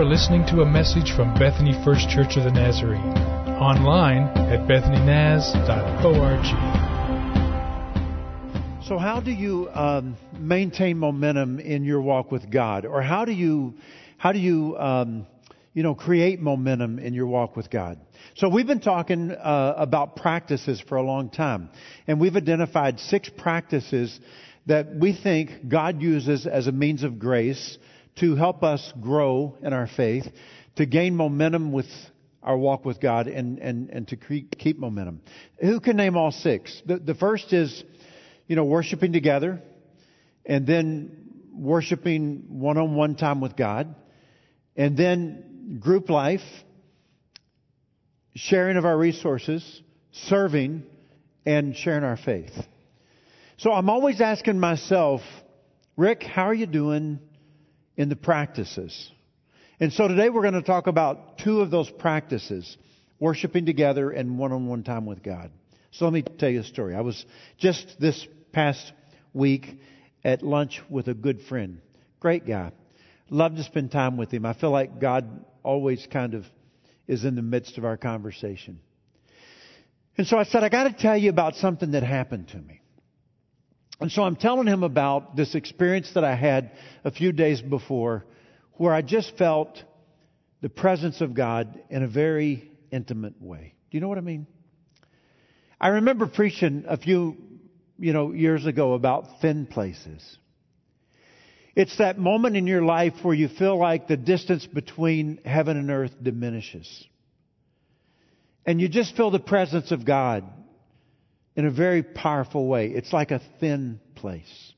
are listening to a message from Bethany First Church of the Nazarene, online at bethanynaz.org. So, how do you um, maintain momentum in your walk with God, or how do you how do you um, you know create momentum in your walk with God? So, we've been talking uh, about practices for a long time, and we've identified six practices that we think God uses as a means of grace to help us grow in our faith, to gain momentum with our walk with God, and, and, and to keep momentum. Who can name all six? The, the first is, you know, worshiping together, and then worshiping one on one time with God, and then group life, sharing of our resources, serving, and sharing our faith. So I'm always asking myself, Rick, how are you doing in the practices? And so today we're going to talk about two of those practices, worshiping together and one-on-one time with God. So let me tell you a story. I was just this past week at lunch with a good friend. Great guy. Love to spend time with him. I feel like God always kind of is in the midst of our conversation. And so I said, I got to tell you about something that happened to me. And so I'm telling him about this experience that I had a few days before where I just felt the presence of God in a very intimate way. Do you know what I mean? I remember preaching a few, you know, years ago about thin places. It's that moment in your life where you feel like the distance between heaven and earth diminishes. And you just feel the presence of God in a very powerful way. It's like a thin place.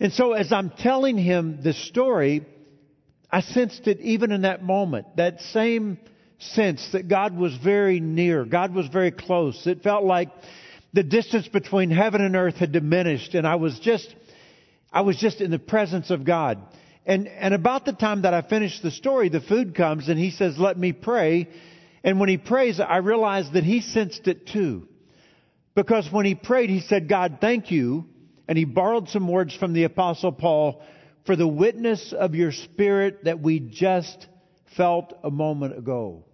And so as I'm telling him this story, I sensed it even in that moment, that same sense that God was very near. God was very close. It felt like the distance between heaven and earth had diminished and I was just, I was just in the presence of God. And, and about the time that I finished the story, the food comes and he says, let me pray. And when he prays, I realized that he sensed it too. Because when he prayed, he said, God, thank you. And he borrowed some words from the apostle Paul for the witness of your spirit that we just felt a moment ago.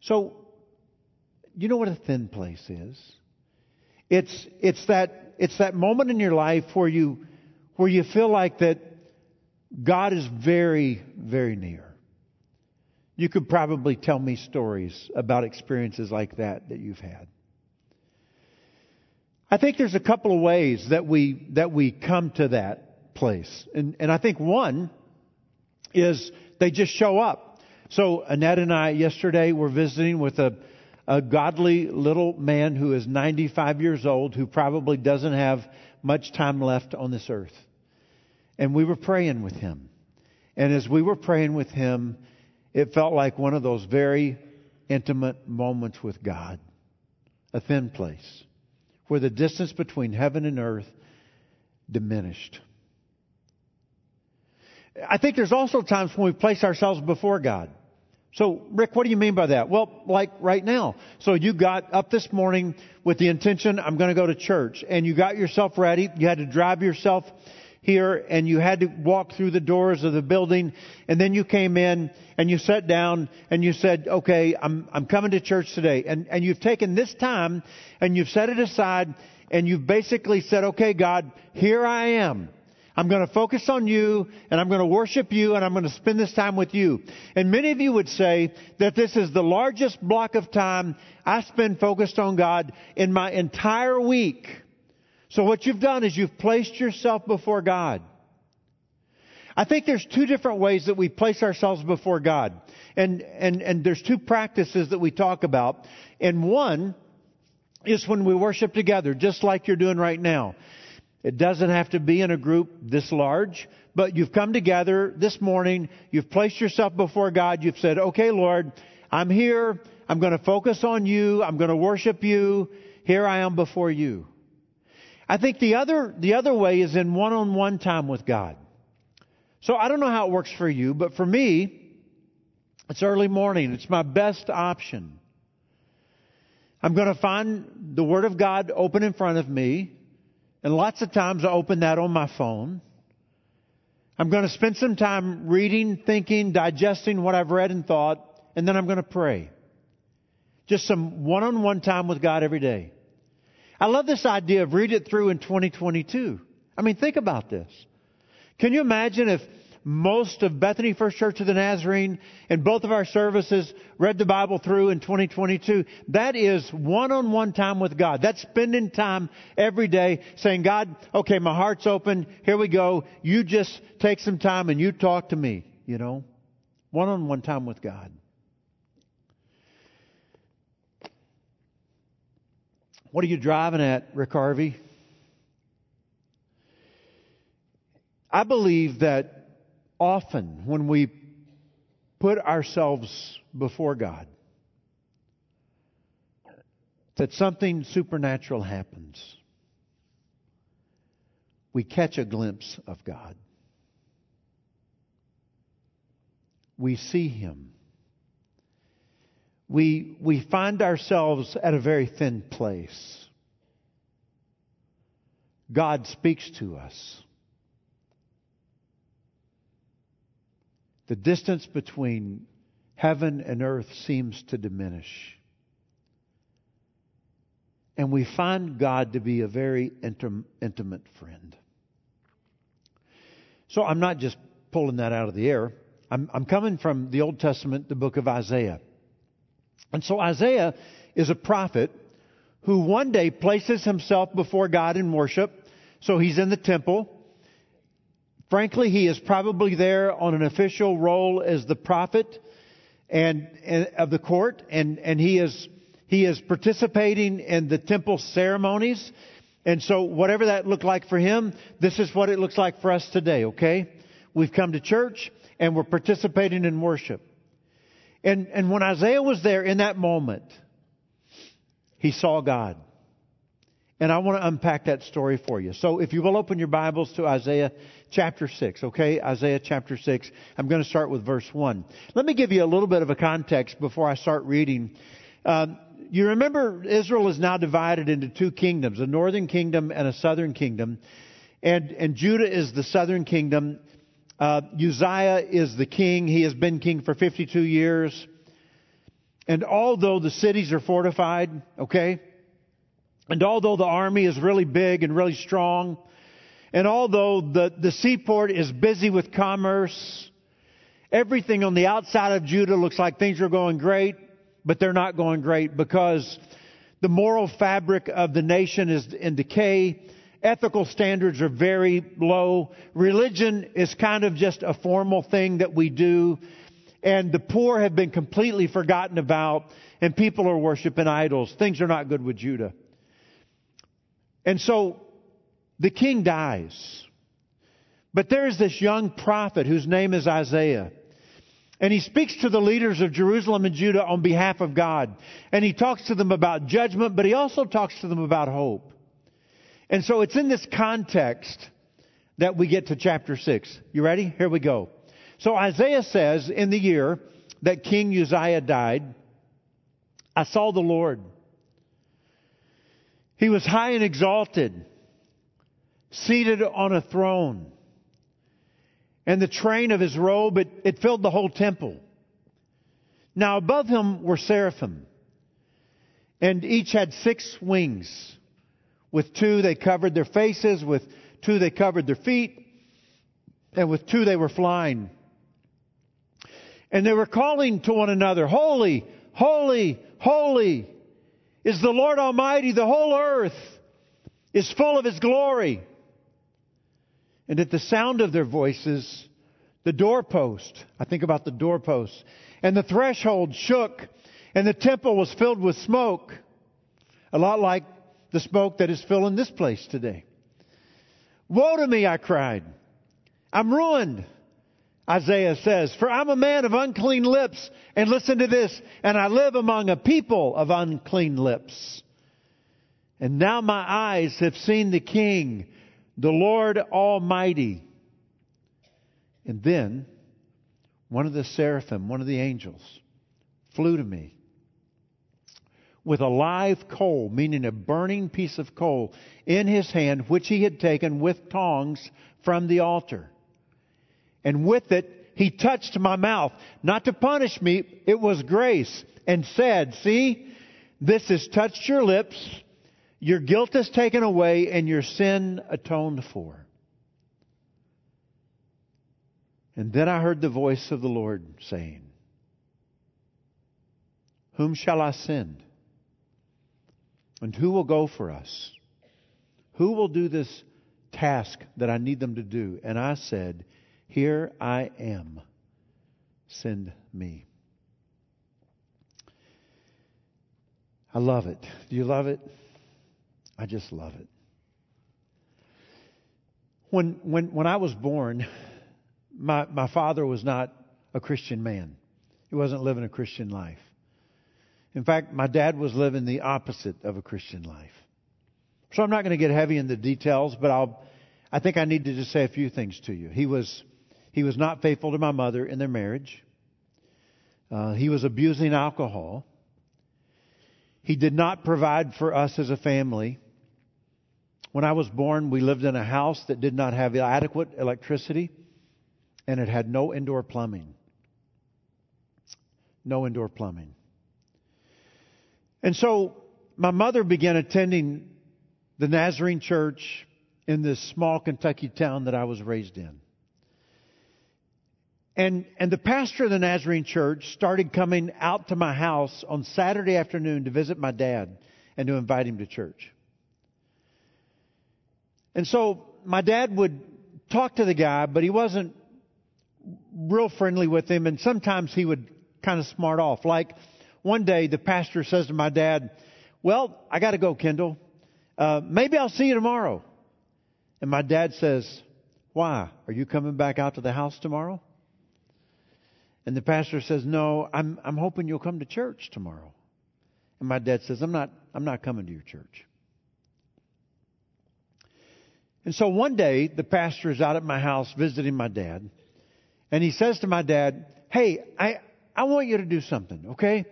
So, you know what a thin place is? It's, it's that, it's that moment in your life where you, where you feel like that God is very, very near. You could probably tell me stories about experiences like that that you've had. I think there's a couple of ways that we, that we come to that place. And, and I think one is they just show up. So Annette and I yesterday were visiting with a, a godly little man who is 95 years old who probably doesn't have much time left on this earth. And we were praying with him. And as we were praying with him, it felt like one of those very intimate moments with God. A thin place where the distance between heaven and earth diminished. I think there's also times when we place ourselves before God. So, Rick, what do you mean by that? Well, like right now. So you got up this morning with the intention, I'm going to go to church, and you got yourself ready. You had to drive yourself here and you had to walk through the doors of the building and then you came in and you sat down and you said, okay, I'm, I'm coming to church today. And, and you've taken this time and you've set it aside and you've basically said, okay, God, here I am. I'm going to focus on you and I'm going to worship you and I'm going to spend this time with you. And many of you would say that this is the largest block of time I spend focused on God in my entire week. So what you've done is you've placed yourself before God. I think there's two different ways that we place ourselves before God. And, and, and there's two practices that we talk about. And one is when we worship together, just like you're doing right now. It doesn't have to be in a group this large, but you've come together this morning, you've placed yourself before God, you've said, okay Lord, I'm here, I'm going to focus on you, I'm going to worship you, here I am before you. I think the other, the other way is in one-on-one time with God. So I don't know how it works for you, but for me, it's early morning. It's my best option. I'm going to find the Word of God open in front of me, and lots of times I open that on my phone. I'm going to spend some time reading, thinking, digesting what I've read and thought, and then I'm going to pray. Just some one-on-one time with God every day. I love this idea of read it through in 2022. I mean, think about this. Can you imagine if most of Bethany First Church of the Nazarene and both of our services read the Bible through in 2022. That is one-on-one time with God. That's spending time every day saying, God, okay, my heart's open. Here we go. You just take some time and you talk to me, you know. One-on-one time with God. What are you driving at, Rick Harvey? I believe that often when we put ourselves before God that something supernatural happens. We catch a glimpse of God. We see Him. We, we find ourselves at a very thin place. God speaks to us. the distance between heaven and earth seems to diminish. And we find God to be a very intim- intimate friend. So I'm not just pulling that out of the air. I'm, I'm coming from the Old Testament, the book of Isaiah. And so Isaiah is a prophet who one day places himself before God in worship. So he's in the temple. Frankly, he is probably there on an official role as the prophet and, and of the court, and, and he is he is participating in the temple ceremonies. And so whatever that looked like for him, this is what it looks like for us today, okay? We've come to church and we're participating in worship. And, and when Isaiah was there in that moment, he saw God. And I want to unpack that story for you. So if you will open your Bibles to Isaiah chapter 6, okay? Isaiah chapter 6. I'm going to start with verse 1. Let me give you a little bit of a context before I start reading. Um, you remember Israel is now divided into two kingdoms, a northern kingdom and a southern kingdom. And, and Judah is the southern kingdom. Uh, Uzziah is the king. He has been king for 52 years. And although the cities are fortified, okay, and although the army is really big and really strong, and although the, the seaport is busy with commerce, everything on the outside of Judah looks like things are going great, but they're not going great because the moral fabric of the nation is in decay. Ethical standards are very low. Religion is kind of just a formal thing that we do. And the poor have been completely forgotten about and people are worshiping idols. Things are not good with Judah. And so the king dies. But there's this young prophet whose name is Isaiah. And he speaks to the leaders of Jerusalem and Judah on behalf of God. And he talks to them about judgment, but he also talks to them about hope. And so it's in this context that we get to chapter 6. You ready? Here we go. So Isaiah says, in the year that King Uzziah died, I saw the Lord he was high and exalted, seated on a throne. And the train of his robe, it, it filled the whole temple. Now above him were seraphim, and each had six wings. With two they covered their faces, with two they covered their feet, and with two they were flying. And they were calling to one another, Holy, holy, holy is the Lord Almighty. The whole earth is full of His glory. And at the sound of their voices, the doorpost, I think about the doorpost, and the threshold shook, and the temple was filled with smoke. A lot like the smoke that is filling this place today. Woe to me, I cried. I'm ruined. Isaiah says, For I'm a man of unclean lips, and listen to this, and I live among a people of unclean lips. And now my eyes have seen the King, the Lord Almighty. And then one of the seraphim, one of the angels, flew to me with a live coal, meaning a burning piece of coal, in his hand, which he had taken with tongs from the altar. And with it, he touched my mouth. Not to punish me, it was grace. And said, See, this has touched your lips. Your guilt is taken away and your sin atoned for. And then I heard the voice of the Lord saying, Whom shall I send? And who will go for us? Who will do this task that I need them to do? And I said, Here I am. Send me. I love it. Do you love it? I just love it. When, when, when I was born, my, my father was not a Christian man. He wasn't living a Christian life. In fact, my dad was living the opposite of a Christian life. So I'm not going to get heavy in the details, but I'll, I think I need to just say a few things to you. He was, he was not faithful to my mother in their marriage. Uh, he was abusing alcohol. He did not provide for us as a family. When I was born, we lived in a house that did not have adequate electricity and it had no indoor plumbing. No indoor plumbing. And so my mother began attending the Nazarene church in this small Kentucky town that I was raised in. And, and the pastor of the Nazarene church started coming out to my house on Saturday afternoon to visit my dad and to invite him to church. And so my dad would talk to the guy, but he wasn't real friendly with him, and sometimes he would kind of smart off. Like one day, the pastor says to my dad, Well, I got to go, Kendall. Uh, maybe I'll see you tomorrow. And my dad says, Why? Are you coming back out to the house tomorrow? And the pastor says, No, I'm, I'm hoping you'll come to church tomorrow. And my dad says, I'm not, I'm not coming to your church. And so one day, the pastor is out at my house visiting my dad. And he says to my dad, Hey, I, I want you to do something, okay?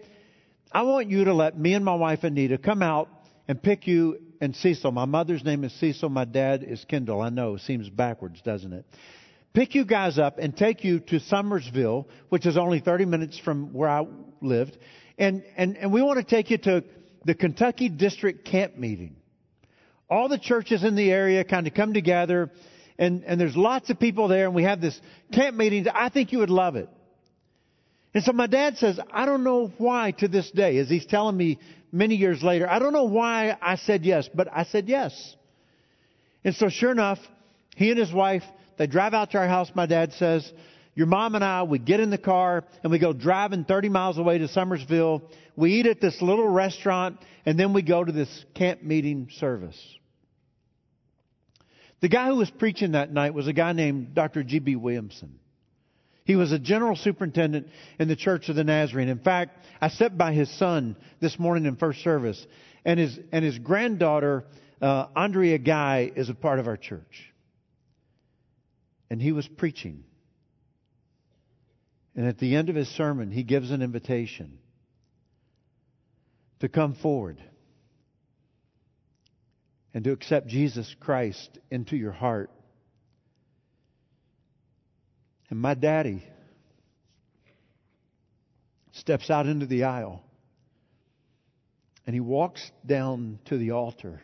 I want you to let me and my wife Anita come out and pick you and Cecil. My mother's name is Cecil. My dad is Kendall. I know, seems backwards, doesn't it? Pick you guys up and take you to Summersville, which is only 30 minutes from where I lived. And, and, and we want to take you to the Kentucky District Camp Meeting. All the churches in the area kind of come together and, and there's lots of people there, and we have this camp meeting. I think you would love it. And so my dad says, I don't know why to this day, as he's telling me many years later, I don't know why I said yes, but I said yes. And so sure enough, he and his wife, they drive out to our house, my dad says, your mom and I, we get in the car and we go driving 30 miles away to Summersville. We eat at this little restaurant and then we go to this camp meeting service. The guy who was preaching that night was a guy named Dr. G.B. Williamson. He was a general superintendent in the Church of the Nazarene. In fact, I sat by his son this morning in first service, and his, and his granddaughter, uh, Andrea Guy, is a part of our church. And he was preaching. And at the end of his sermon, he gives an invitation to come forward and to accept Jesus Christ into your heart. And my daddy steps out into the aisle and he walks down to the altar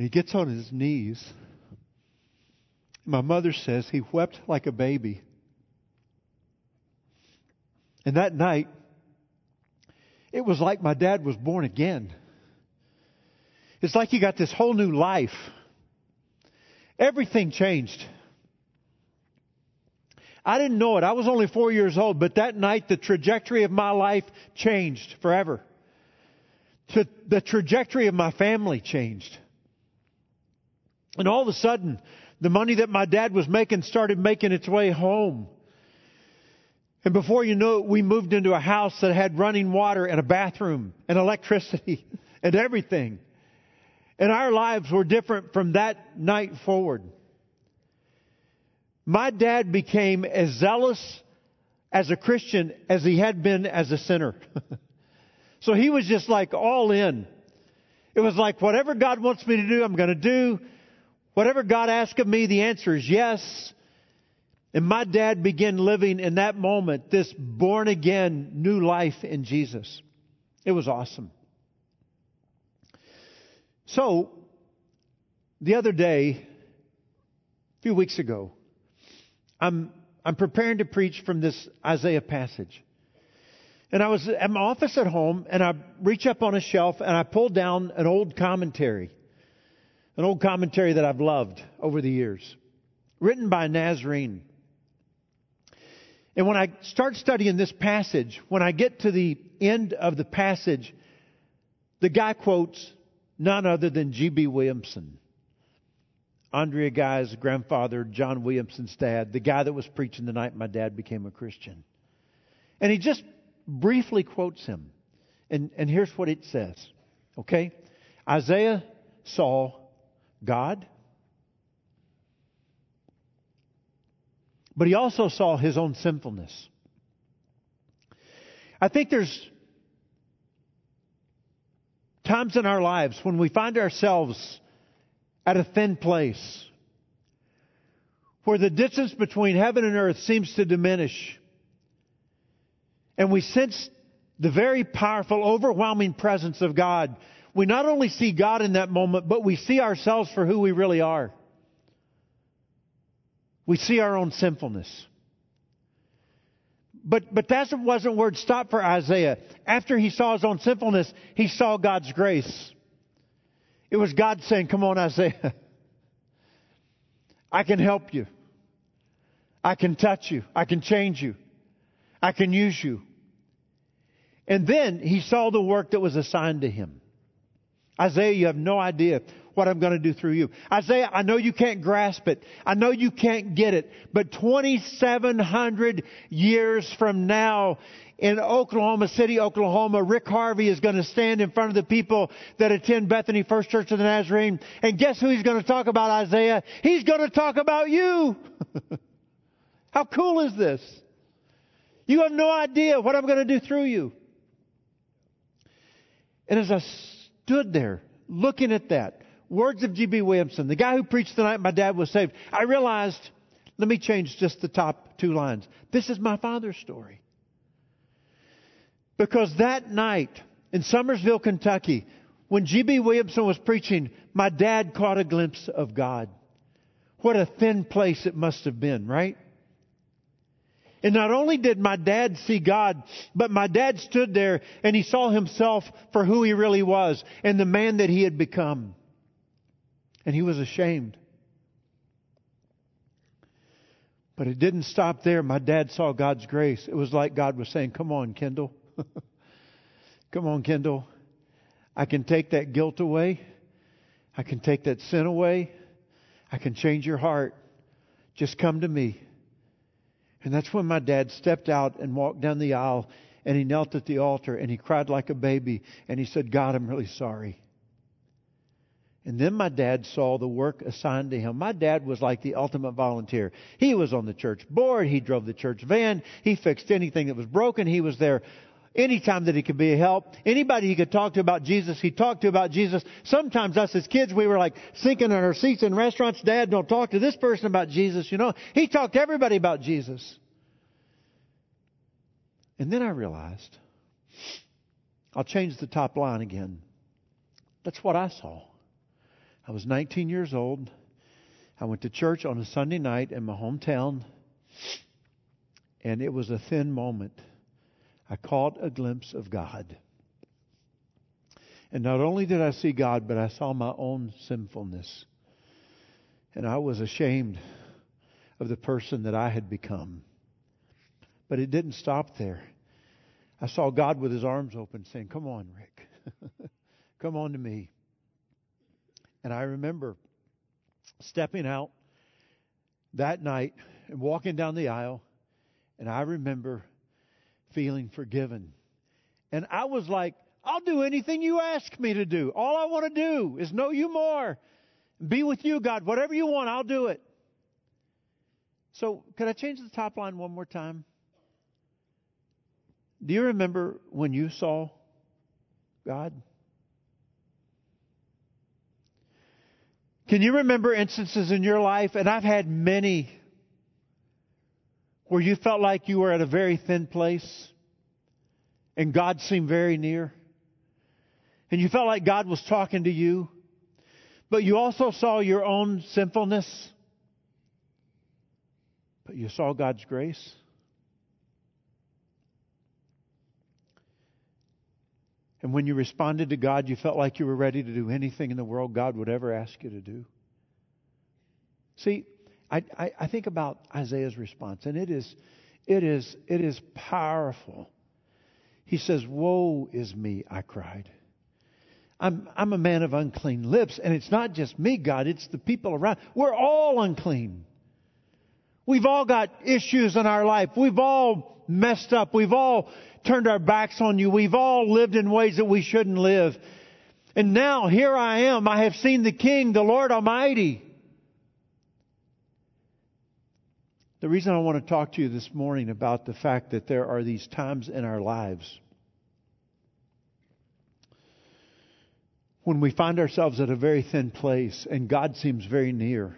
and he gets on his knees. My mother says he wept like a baby. And that night, it was like my dad was born again. It's like he got this whole new life. Everything changed. I didn't know it. I was only four years old, but that night the trajectory of my life changed forever. The trajectory of my family changed. And all of a sudden, the money that my dad was making started making its way home. And before you know it, we moved into a house that had running water and a bathroom and electricity and everything. And our lives were different from that night forward. My dad became as zealous as a Christian as he had been as a sinner. so he was just like all in. It was like, whatever God wants me to do, I'm going to do. Whatever God asks of me, the answer is yes. And my dad began living in that moment this born again new life in Jesus. It was awesome. So, the other day, a few weeks ago, I'm, I'm preparing to preach from this Isaiah passage. And I was at my office at home and I reach up on a shelf and I pull down an old commentary. An old commentary that I've loved over the years. Written by Nazarene. And when I start studying this passage, when I get to the end of the passage, the guy quotes none other than G.B. Williamson. Andrea Guy's grandfather, John Williamson's dad, the guy that was preaching the night my dad became a Christian. And he just briefly quotes him. And, and here's what it says. Okay? Isaiah saw God, but he also saw his own sinfulness. I think there's times in our lives when we find ourselves at a thin place where the distance between heaven and earth seems to diminish. And we sense the very powerful, overwhelming presence of God. We not only see God in that moment, but we see ourselves for who we really are. We see our own sinfulness. But, but that wasn't where it stopped for Isaiah. After he saw his own sinfulness, he saw God's grace. It was God saying, Come on, Isaiah. I can help you. I can touch you. I can change you. I can use you. And then he saw the work that was assigned to him. Isaiah, you have no idea what I'm going to do through you. Isaiah, I know you can't grasp it. I know you can't get it. But 2,700 years from now, in Oklahoma City, Oklahoma, Rick Harvey is going to stand in front of the people that attend Bethany First Church of the Nazarene. And guess who he's going to talk about, Isaiah? He's going to talk about you. How cool is this? You have no idea what I'm going to do through you. And as I stood there looking at that, words of G.B. Williamson, the guy who preached the night my dad was saved, I realized, let me change just the top two lines. This is my father's story. Because that night in Summersville, Kentucky, when G.B. Williamson was preaching, my dad caught a glimpse of God. What a thin place it must have been, right? And not only did my dad see God, but my dad stood there and he saw himself for who he really was and the man that he had become. And he was ashamed. But it didn't stop there. My dad saw God's grace. It was like God was saying, Come on, Kendall. Come on, Kendall. I can take that guilt away. I can take that sin away. I can change your heart. Just come to me. And that's when my dad stepped out and walked down the aisle and he knelt at the altar and he cried like a baby and he said, God, I'm really sorry. And then my dad saw the work assigned to him. My dad was like the ultimate volunteer. He was on the church board. He drove the church van. He fixed anything that was broken. He was there anytime that he could be a help. Anybody he could talk to about Jesus, he talked to about Jesus. Sometimes us as kids, we were like sinking in our seats in restaurants. Dad, don't talk to this person about Jesus, you know. He talked to everybody about Jesus. And then I realized, I'll change the top line again. That's what I saw. I was 19 years old. I went to church on a Sunday night in my hometown, and it was a thin moment I caught a glimpse of God. And not only did I see God, but I saw my own sinfulness. And I was ashamed of the person that I had become. But it didn't stop there. I saw God with his arms open saying, Come on, Rick. Come on to me. And I remember stepping out that night and walking down the aisle. And I remember feeling forgiven. And I was like, I'll do anything you ask me to do. All I want to do is know you more. Be with you, God. Whatever you want, I'll do it. So, could I change the top line one more time? Do you remember when you saw God? Can you remember instances in your life, and I've had many, where you felt like you were at a very thin place and God seemed very near? And you felt like God was talking to you, but you also saw your own sinfulness, but you saw God's grace? And when you responded to God, you felt like you were ready to do anything in the world God would ever ask you to do. See, I, I, I think about Isaiah's response, and it is, it is, it is powerful. He says, Woe is me, I cried. I'm, I'm a man of unclean lips, and it's not just me, God, it's the people around. We're all unclean. We've all got issues in our life. We've all messed up. We've all turned our backs on you. We've all lived in ways that we shouldn't live. And now here I am. I have seen the King, the Lord Almighty. The reason I want to talk to you this morning about the fact that there are these times in our lives when we find ourselves at a very thin place and God seems very near.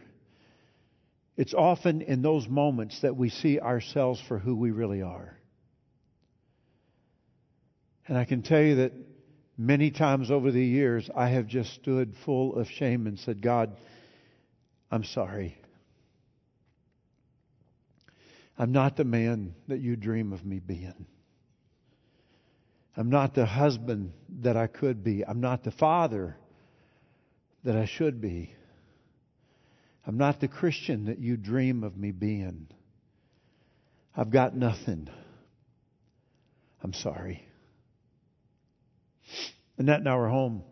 It's often in those moments that we see ourselves for who we really are. And I can tell you that many times over the years, I have just stood full of shame and said, God, I'm sorry. I'm not the man that you dream of me being. I'm not the husband that I could be. I'm not the father that I should be. I'm not the Christian that you dream of me being. I've got nothing. I'm sorry. Annette and I were home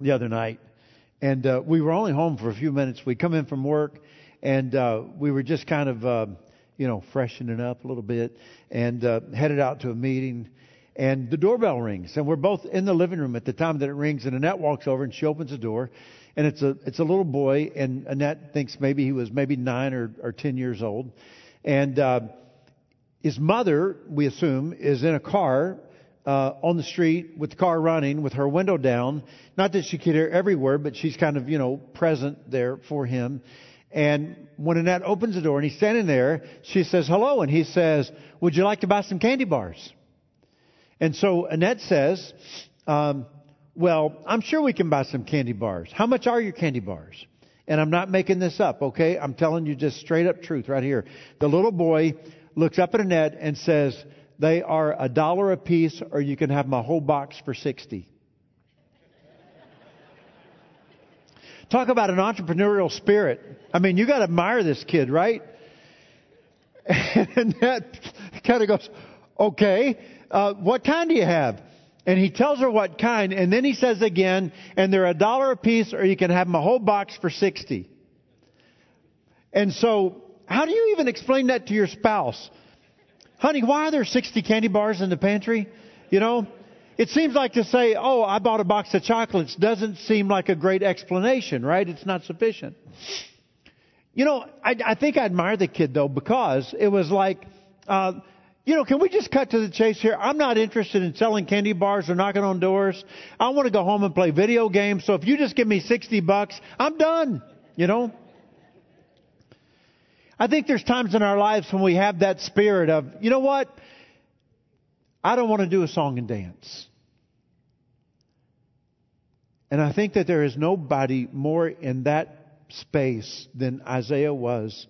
the other night, and uh, we were only home for a few minutes. We come in from work, and uh, we were just kind of uh, you know, freshening up a little bit and uh, headed out to a meeting. And the doorbell rings, and we're both in the living room at the time that it rings. And Annette walks over and she opens the door, and it's a it's a little boy. And Annette thinks maybe he was maybe nine or, or ten years old, and uh, his mother, we assume, is in a car uh, on the street with the car running with her window down. Not that she could hear everywhere, but she's kind of, you know, present there for him. And when Annette opens the door and he's standing there, she says, hello. And he says, would you like to buy some candy bars? And so Annette says, um, well, I'm sure we can buy some candy bars. How much are your candy bars? And I'm not making this up, okay? I'm telling you just straight up truth right here. The little boy looks up at Annette and says, they are a dollar a piece or you can have my whole box for 60. Talk about an entrepreneurial spirit. I mean, you got to admire this kid, right? Annette kind of goes, okay, uh, what kind do you have? And he tells her what kind, and then he says again, and they're a dollar a piece, or you can have a whole box for 60. And so, how do you even explain that to your spouse? Honey, why are there 60 candy bars in the pantry? You know? It seems like to say, oh, I bought a box of chocolates doesn't seem like a great explanation, right? It's not sufficient. You know, I, I think I admire the kid though because it was like, uh, you know, can we just cut to the chase here? I'm not interested in selling candy bars or knocking on doors. I want to go home and play video games. So if you just give me 60 bucks, I'm done. You know? I think there's times in our lives when we have that spirit of, you know what? I don't want to do a song and dance. And I think that there is nobody more in that space than Isaiah was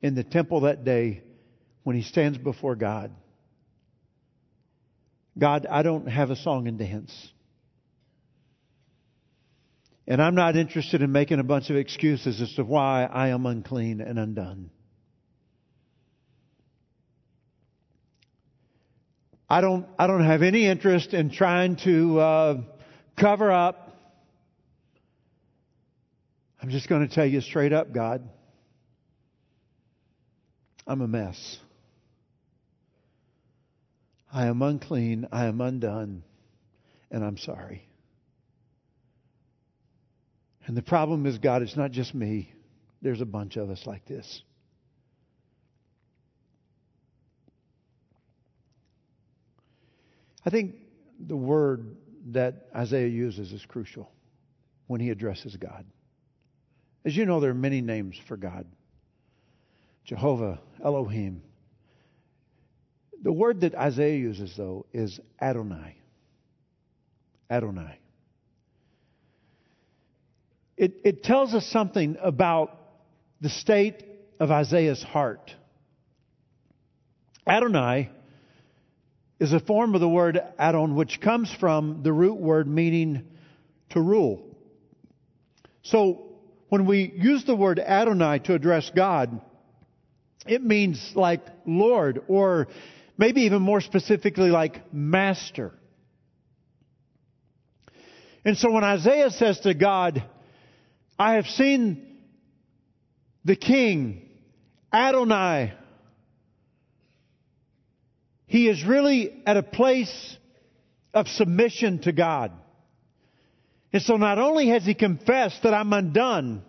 in the temple that day when he stands before God. God, I don't have a song and dance. And I'm not interested in making a bunch of excuses as to why I am unclean and undone. I don't, I don't have any interest in trying to uh, cover up. I'm just going to tell you straight up, God. I'm a mess. I am unclean. I am undone. And I'm sorry. And the problem is, God, it's not just me. There's a bunch of us like this. I think the word that Isaiah uses is crucial when he addresses God. As you know, there are many names for God Jehovah, Elohim, The word that Isaiah uses, though, is Adonai. Adonai. It, it tells us something about the state of Isaiah's heart. Adonai is a form of the word Adon, which comes from the root word meaning to rule. So, when we use the word Adonai to address God, it means like Lord, or maybe even more specifically like Master. And so when Isaiah says to God, I have seen the King, Adonai, he is really at a place of submission to God. And so not only has he confessed that I'm undone,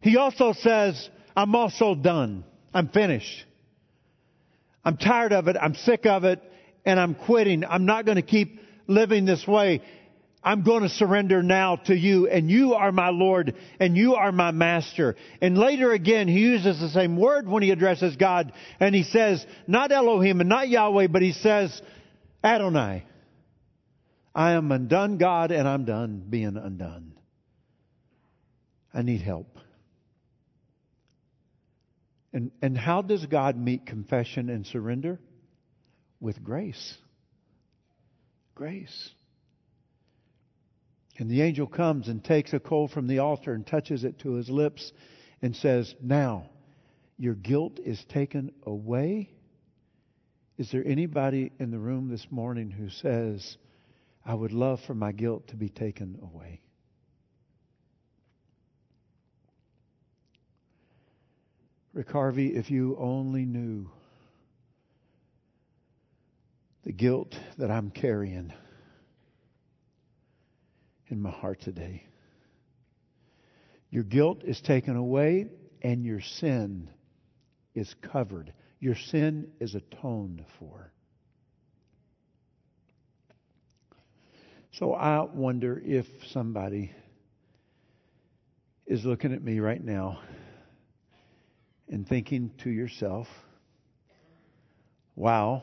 he also says, I'm also done. I'm finished. I'm tired of it. I'm sick of it. And I'm quitting. I'm not going to keep living this way. I'm going to surrender now to you and you are my Lord and you are my master. And later again, he uses the same word when he addresses God and he says, not Elohim and not Yahweh, but he says, Adonai. I am undone, God, and I'm done being undone. I need help. And, and how does God meet confession and surrender? With grace. Grace. And the angel comes and takes a coal from the altar and touches it to his lips and says, Now, your guilt is taken away. Is there anybody in the room this morning who says, I would love for my guilt to be taken away? Rick Harvey, if you only knew the guilt that I'm carrying in my heart today. Your guilt is taken away and your sin is covered. Your sin is atoned for. So I wonder if somebody is looking at me right now and thinking to yourself, wow,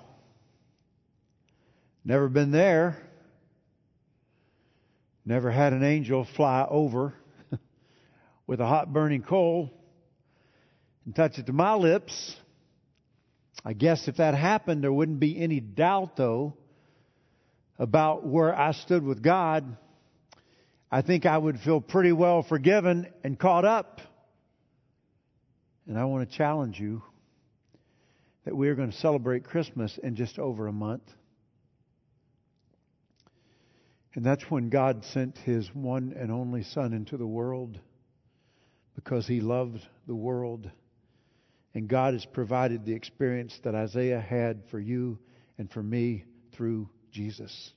never been there. Never had an angel fly over with a hot burning coal and touch it to my lips. I guess if that happened, there wouldn't be any doubt, though, about where I stood with God. I think I would feel pretty well forgiven and caught up. And I want to challenge you that we are going to celebrate Christmas in just over a month. And that's when God sent His one and only Son into the world because He loved the world. And God has provided the experience that Isaiah had for you and for me through Jesus.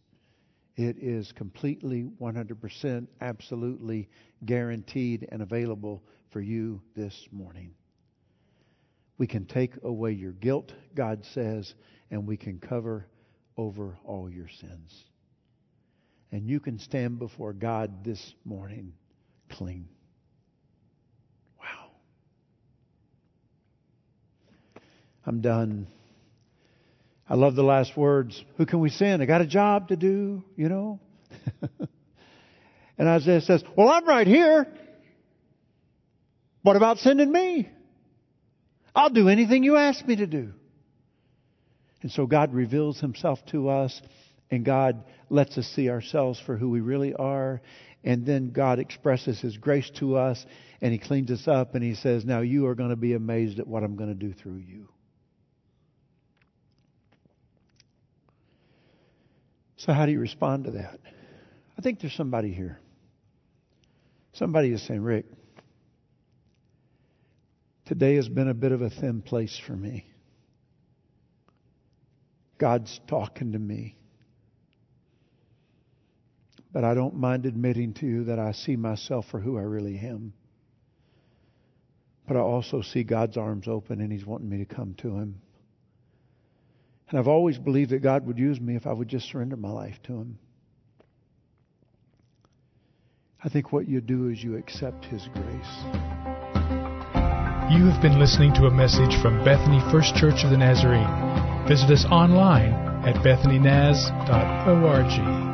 It is completely, 100%, absolutely guaranteed and available for you this morning. We can take away your guilt, God says, and we can cover over all your sins and you can stand before God this morning clean. Wow. I'm done. I love the last words. Who can we send? I got a job to do, you know? and Isaiah says, Well, I'm right here. What about sending me? I'll do anything you ask me to do. And so God reveals himself to us and God lets us see ourselves for who we really are. And then God expresses His grace to us and He cleans us up and He says, Now you are going to be amazed at what I'm going to do through you. So, how do you respond to that? I think there's somebody here. Somebody is saying, Rick, today has been a bit of a thin place for me. God's talking to me. But I don't mind admitting to you that I see myself for who I really am. But I also see God's arms open and He's wanting me to come to Him. And I've always believed that God would use me if I would just surrender my life to Him. I think what you do is you accept His grace. You have been listening to a message from Bethany First Church of the Nazarene. Visit us online at bethanynaz.org.